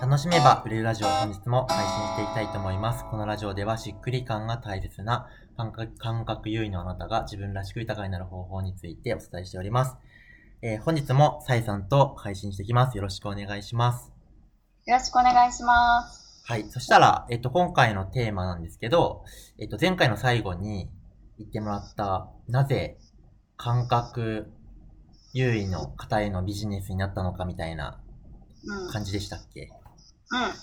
楽しめば売れるラジオ本日も配信していきたいと思います。このラジオではしっくり感が大切な感覚感覚優位のあなたが自分らしく豊かになる方法についてお伝えしております。えー本日もサイさんと配信していきます。よろしくお願いします。よろしくお願いします。はい。そしたら、えっと、今回のテーマなんですけど、えっと、前回の最後に言ってもらった、なぜ感覚優位の方へのビジネスになったのかみたいな感じでしたっけ？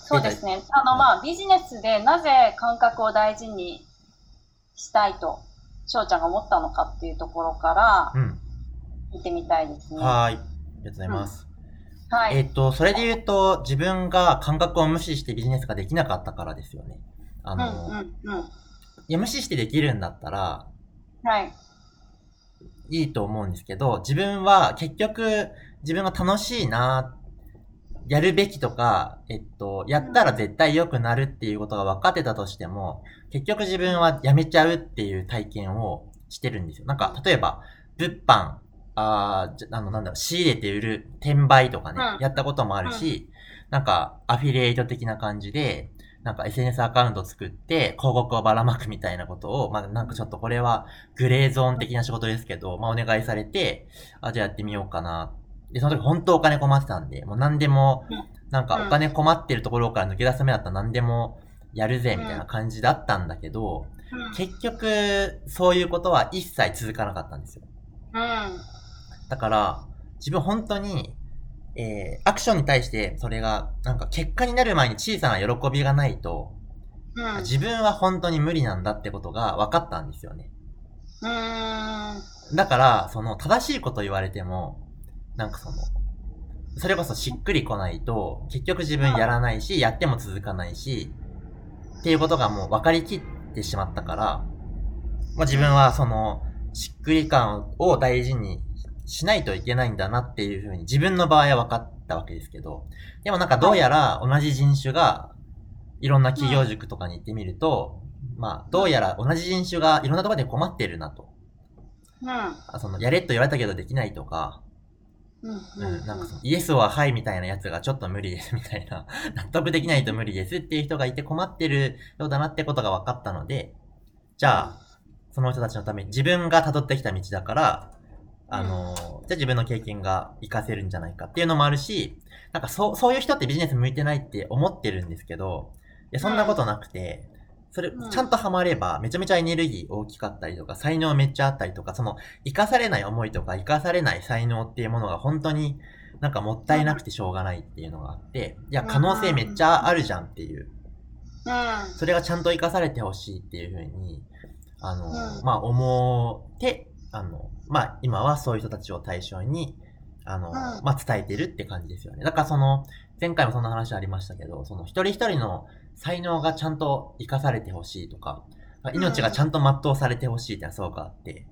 そうですね。あの、まあ、ビジネスでなぜ感覚を大事にしたいと、翔ちゃんが思ったのかっていうところからうん。見てみたいですね。ははーい。ありがとうございます。い。えっと、それで言うと、自分が感覚を無視してビジネスができなかったからですよね。あうん、の、うん、うん。いや、無視してできるんだったら、はい。いいと思うんですけど、自分は結局、自分が楽しいな、やるべきとか、えっと、やったら絶対良くなるっていうことが分かってたとしても、結局自分はやめちゃうっていう体験をしてるんですよ。なんか、例えば、物販、あーじゃあの、なんだろう、仕入れて売る、転売とかね、うんやったこともあるし、なんか、アフィリエイト的な感じで、なんか SNS アカウント作って広告をばらまくみたいなことを、まあなんかちょっとこれはグレーゾーン的な仕事ですけど、まあお願いされて、あ、じゃあやってみようかな。で、その時本当お金困ってたんで、もう何でもうん、なんかお金困ってるところから抜け出すためだったら何でもやるぜみたいな感じだったんだけど、うん、結局そういうことは一切続かなかったんですよ。うん、だから、自分本当に、えー、アクションに対してそれが、なんか結果になる前に小さな喜びがないと、うん。自分は本当に無理なんだってことが分かったんですよね。うーん。だから、その正しいこと言われても、なんかその、それこそしっくりこないと、結局自分やらないし、やっても続かないし、っていうことがもう分かりきってしまったから、まあ自分はその、しっくり感を大事にしないといけないんだなっていうふうに自分の場合は分かったわけですけど、でもなんかどうやら同じ人種がいろんな企業塾とかに行ってみると、まあどうやら同じ人種がいろんなところで困ってるなと。うん。あその、やれと言われたけどできないとか、うん。うん、なんかその、イエスははいみたいなやつがちょっと無理ですみたいな、納得できないと無理ですっていう人がいて困ってるようだなってことが分かったので、じゃあ、その人たちのために自分が辿ってきた道だから、あのーじゃあ自分の経験が活かせるんじゃないかっていうのもあるし、なんかそう、そういう人ってビジネス向いてないって思ってるんですけど、いや、そんなことなくて、それう、んちゃんとハマれば、めちゃめちゃエネルギー大きかったりとか、才能めっちゃあったりとか、その、生かされない思いとか、生かされない才能っていうものが本当になんかもったいなくてしょうがないっていうのがあって、いや、可能性めっちゃあるじゃんっていう、うん。それがちゃんと生かされてほしいっていうふうに、あの、うんまあ、思って、あの、まあ、今はそういう人たちを対象に、あの、んまあ、伝えてるって感じですよね。だからその、前回もそんな話ありましたけど、その一人一人の才能がちゃんと生かされてほしいとか、命がちゃんと全うされてほしいってのはすごくあって、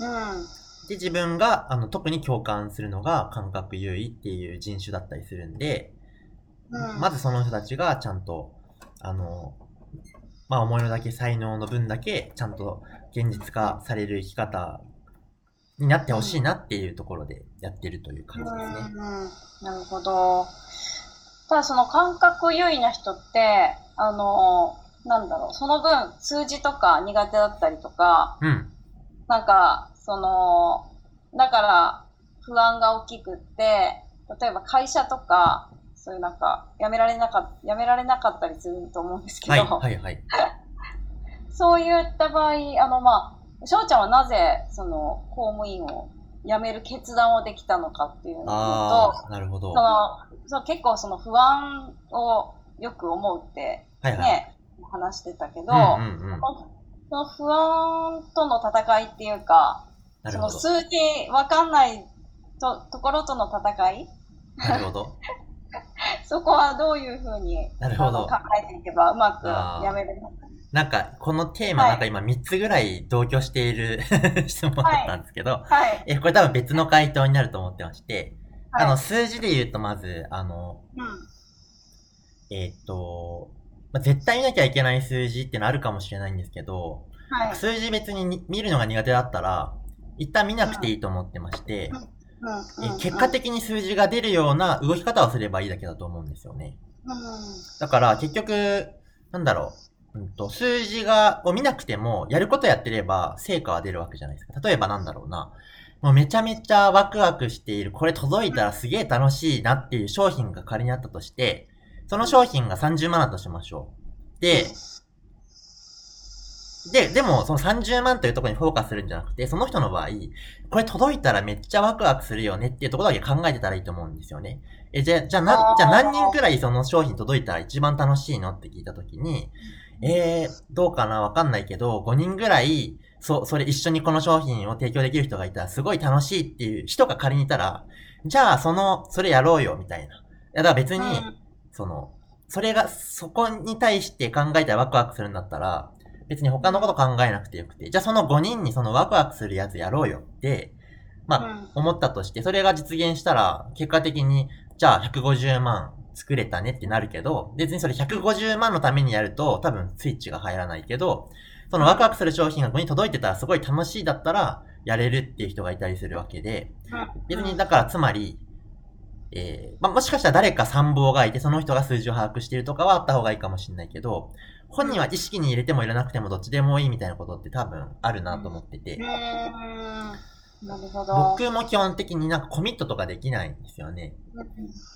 うん。で、自分が、あの、特に共感するのが感覚優位っていう人種だったりするんで、うんまずその人たちがちゃんと、あの、まあ、思いのだけ才能の分だけ、ちゃんと現実化される生き方になってほしいなっていうところでやってるという感じですね。うん、なるほど。ただその感覚優位な人って、あの、なんだろう、その分数字とか苦手だったりとか、うん。なんか、その、だから不安が大きくって、例えば会社とか、そういうなんか、辞められなかった、辞められなかったりすると思うんですけど、はい、はい、はい。そういった場合、あの、まあ、翔ちゃんはなぜ、その、公務員を辞める決断をできたのかっていうのと、なるほど。その結構その不安をよく思うってはい、はい。ね、話してたけど、うん、うん、うん。その不安との戦いっていうか、その。数字わかんないとところとの戦い？なるほど。そこはどういうふうになるほどあの考えていけばうまくやめれるのか。なんか、このテーマ、はいなんか今3つぐらい同居している 質問だったんですけど、はい。え、これ多分別の回答になると思ってまして、はいあの、数字で言うとまず、あの、うん。えーっと、まあ、絶対見なきゃいけない数字ってのあるかもしれないんですけど、はい。数字別にに見るのが苦手だったら、一旦見なくていいと思ってまして、うんえ結果的に数字が出るような動き方をすればいいだけだと思うんですよね。うだから結局、なんだろう、うんと、数字が、を見なくても、やることやってれば、成果は出るわけじゃないですか。例えばなんだろうな。もうめちゃめちゃワクワクしている、これ届いたらすげえ楽しいなっていう商品が仮にあったとして、その商品が30万だとしましょう。で、で、でも、その30万というところにフォーカスするんじゃなくて、その人の場合、これ届いたらめっちゃワクワクするよねっていうところだけ考えてたらいいと思うんですよね。え、じゃ、じゃな、じゃ何人くらいその商品届いたら一番楽しいのって聞いたときに、えー、どうかな？わかんないけど、5人ぐらい、そう、それ一緒にこの商品を提供できる人がいたらすごい楽しいっていう人が仮にいたら、じゃあその、それやろうよ、みたいな。いや、だから別に、その、それが、そこに対して考えたらワクワクするんだったら、別に他のこと考えなくてよくて、じゃあその5人にそのワクワクするやつやろうよって、まあ、思ったとして、それが実現したら、結果的に、じゃあ150万作れたねってなるけど、別にそれ150万のためにやると、多分スイッチが入らないけど、そのワクワクする商品がここに届いてたらすごい楽しいだったら、やれるっていう人がいたりするわけで、別にだからつまり、えー、まあ、もしかしたら誰か参謀がいて、その人が数字を把握しているとかはあった方がいいかもしれないけど、本人は意識に入れても入れなくてもどっちでもいいみたいなことって多分あるなと思ってて。なるほど。僕も基本的になんかコミットとかできないんですよね。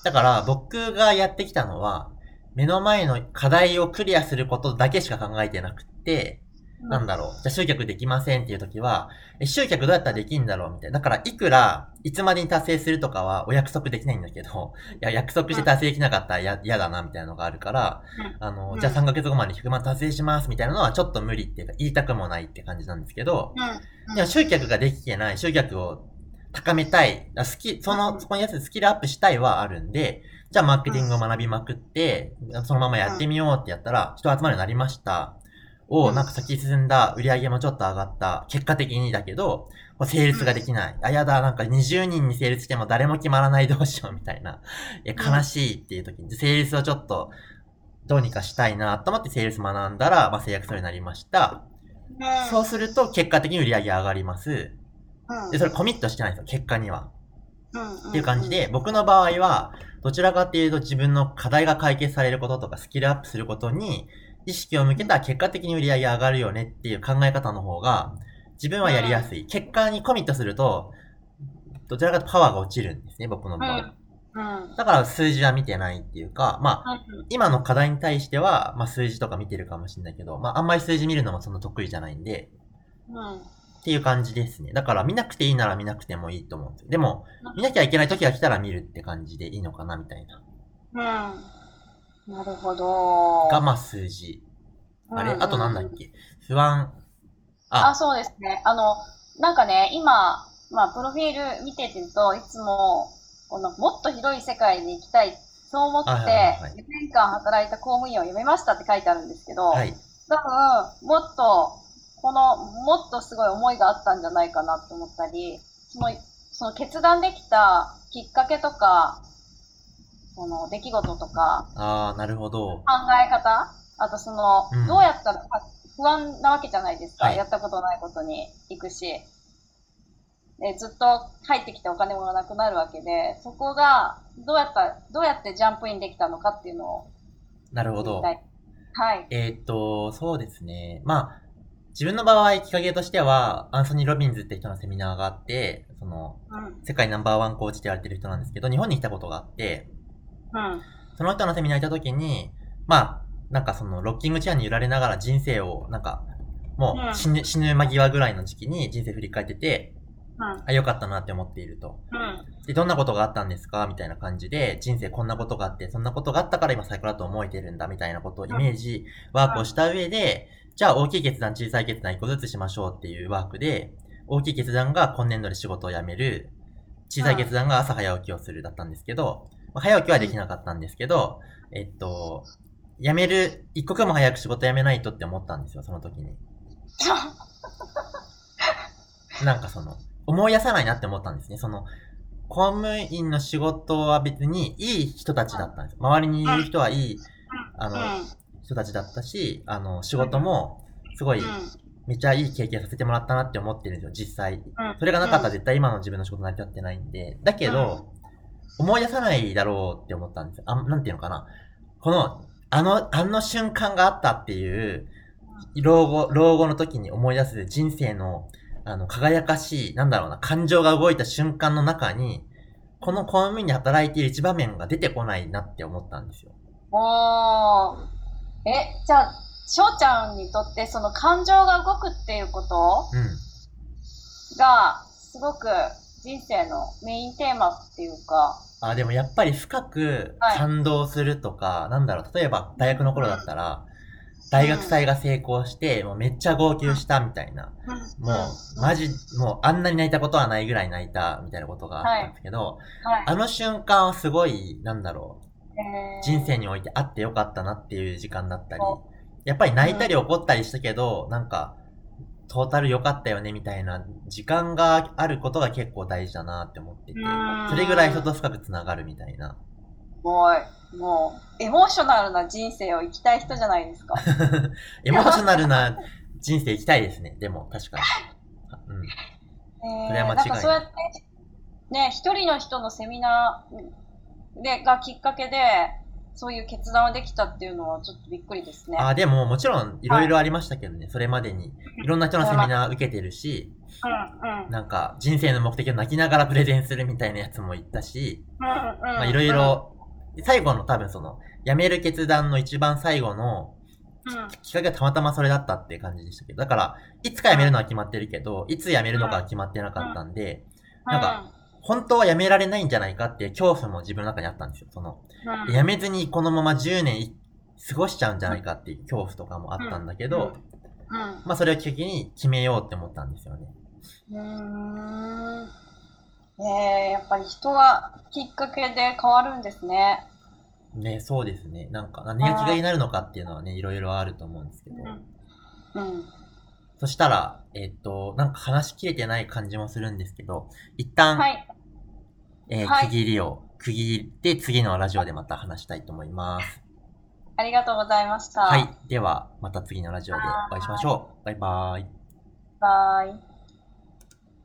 だから僕がやってきたのは、目の前の課題をクリアすることだけしか考えてなくて、なんだろう。じゃあ集客できませんっていう時は、え、集客どうやったらできんだろうみたいな。だから、いくら、いつまでに達成するとかはお約束できないんだけど、いや、約束して達成できなかったら嫌だな、みたいなのがあるから、あの、じゃあ3ヶ月後まで100万達成します、みたいなのはちょっと無理っていうか、言いたくもないって感じなんですけど、でも集客ができてない、集客を高めたい、好き、その、そこにやつスキルアップしたいはあるんで、じゃあマーケティングを学びまくって、そのままやってみようってやったら、人集まるようになりました。を、なんか先進んだ、売り上げもちょっと上がった、結果的にだけど、セールスができない。あ、やだ、なんか20人にセールスしても誰も決まらないどうしようみたいな。え、悲しいっていう時に、セールスをちょっと、どうにかしたいなと思ってセールス学んだら、まあ、制約それになりました。そうすると、結果的に売り上げ上がります。で、それコミットしてないんですよ、結果には。っていう感じで、僕の場合は、どちらかっていうと自分の課題が解決されることとかスキルアップすることに意識を向けたら結果的に売り上げ上がるよねっていう考え方の方が、自分はやりやすい。結果にコミットすると、どちらかとパワーが落ちるんですね、僕の場合。うん、だから数字は見てないっていうか、まあ、今の課題に対しては、まあ数字とか見てるかもしれないけど、まああんまり数字見るのもそんな得意じゃないんで、うん、っていう感じですね。だから見なくていいなら見なくてもいいと思うんですよ。でも、見なきゃいけない時が来たら見るって感じでいいのかな、みたいな。うん。なるほど。が、まあ、数字。あれ、うんうん、あとなんだっけ？不安。ああ、そうですね。あの、なんかね、今、まあ、プロフィール見てると、いつも、この、もっと広い世界に行きたい。そう思って、4年間働いた公務員を辞めましたって書いてあるんですけど、はい、多分、もっと、この、もっとすごい思いがあったんじゃないかなって思ったり、その、その決断できたきっかけとか、その出来事とか、ああ、なるほど。考え方あとその、うん、どうやったら不安なわけじゃないですか。はい、やったことないことに行くし。で、ずっと入ってきたお金もなくなるわけで、そこが、どうやった、どうやってジャンプインできたのかっていうのを。なるほど。はい。えー、っと、そうですね。まあ、自分の場合、きっかけとしては、アンソニー・ロビンズって人のセミナーがあって、その、うん、世界ナンバーワンコーチって言われてる人なんですけど、日本に来たことがあって、うん。その人のセミナー行った時に、まあ、なんかその、ロッキングチェアに揺られながら人生を、なんか、もう死ぬ、うん、死ぬ間際ぐらいの時期に人生振り返ってて、うん、あ、よかったなって思っていると。うん、で、どんなことがあったんですかみたいな感じで、人生こんなことがあって、そんなことがあったから今最高だと思えてるんだ、みたいなことをイメージ、ワークをした上で、じゃあ大きい決断、小さい決断一個ずつしましょうっていうワークで、大きい決断が今年度で仕事を辞める、小さい決断が朝早起きをするだったんですけど、まあ、早起きはできなかったんですけど、えっと、辞める、一刻も早く仕事辞めないとって思ったんですよ、その時に。なんかその、思い出さないなって思ったんですね。その、公務員の仕事は別にいい人たちだったんです。周りにいる人はいい、あの、人たちだったし、あの、仕事も、すごい、めっちゃいい経験させてもらったなって思ってるんですよ、実際。それがなかったら絶対今の自分の仕事成り立ってないんで。だけど、思い出さないだろうって思ったんですよ。あ、なんていうのかな。この、あの、あの瞬間があったっていう、老後、老後の時に思い出す人生の、あの、輝かしい、なんだろうな、感情が動いた瞬間の中に、この公務員に働いている一場面が出てこないなって思ったんですよ。おー。え、じゃあ、翔ちゃんにとってその感情が動くっていうこと？うん。が、すごく人生のメインテーマっていうか、あ、でもやっぱり深くはい。感動するとか、なんだろう、例えば大学の頃だったら、大学祭が成功して、もうめっちゃ号泣したみたいな。もう、マジ、もうあんなに泣いたことはないぐらい泣いたみたいなことがあったんですけど、はい。あの瞬間はすごい、なんだろう、えー。人生においてあってよかったなっていう時間だったりお、やっぱり泣いたり怒ったりしたけど、なんか、トータル良かったよねみたいな時間があることが結構大事だなって思っててうん、それぐらい人と深く繋がるみたいな。すごい。もう、エモーショナルな人生を生きたい人じゃないですか。エモーショナルな人生生きたいですね、でも確かに。うん。えーそれは間違いないなんかそうやって、ね、一人の人のセミナーでがきっかけで、そういう決断ができたっていうのはちょっとびっくりですね。あ、でももちろんいろいろありましたけどね、それまでに。いろんな人のセミナー受けてるし、うんうん。なんか人生の目的を泣きながらプレゼンするみたいなやつも言ったし、いろいろ、最後の多分その、辞める決断の一番最後の。きっかけはたまたまそれだったっていう感じでしたけど、だから、いつか辞めるのは決まってるけど、いつ辞めるのかは決まってなかったんで、なんか本当は辞められないんじゃないかっていう恐怖も自分の中にあったんですよ。その、うん、うん辞めずにこのまま10年い過ごしちゃうんじゃないかっていう恐怖とかもあったんだけど、うん。まあそれをきっかけに決めようって思ったんですよね。うーん。えー、やっぱり人はきっかけで変わるんですね。ね、そうですね。なんか何がきっかけになるのかっていうのはね、いろいろあると思うんですけど。うん。そしたら、えっと、なんか話しきれてない感じもするんですけど、一旦、はい。えーはい区切りを、区切って次のラジオでまた話したいと思います。ありがとうございました。はい。では、また次のラジオでお会いしましょう。バイバーイ。バイ。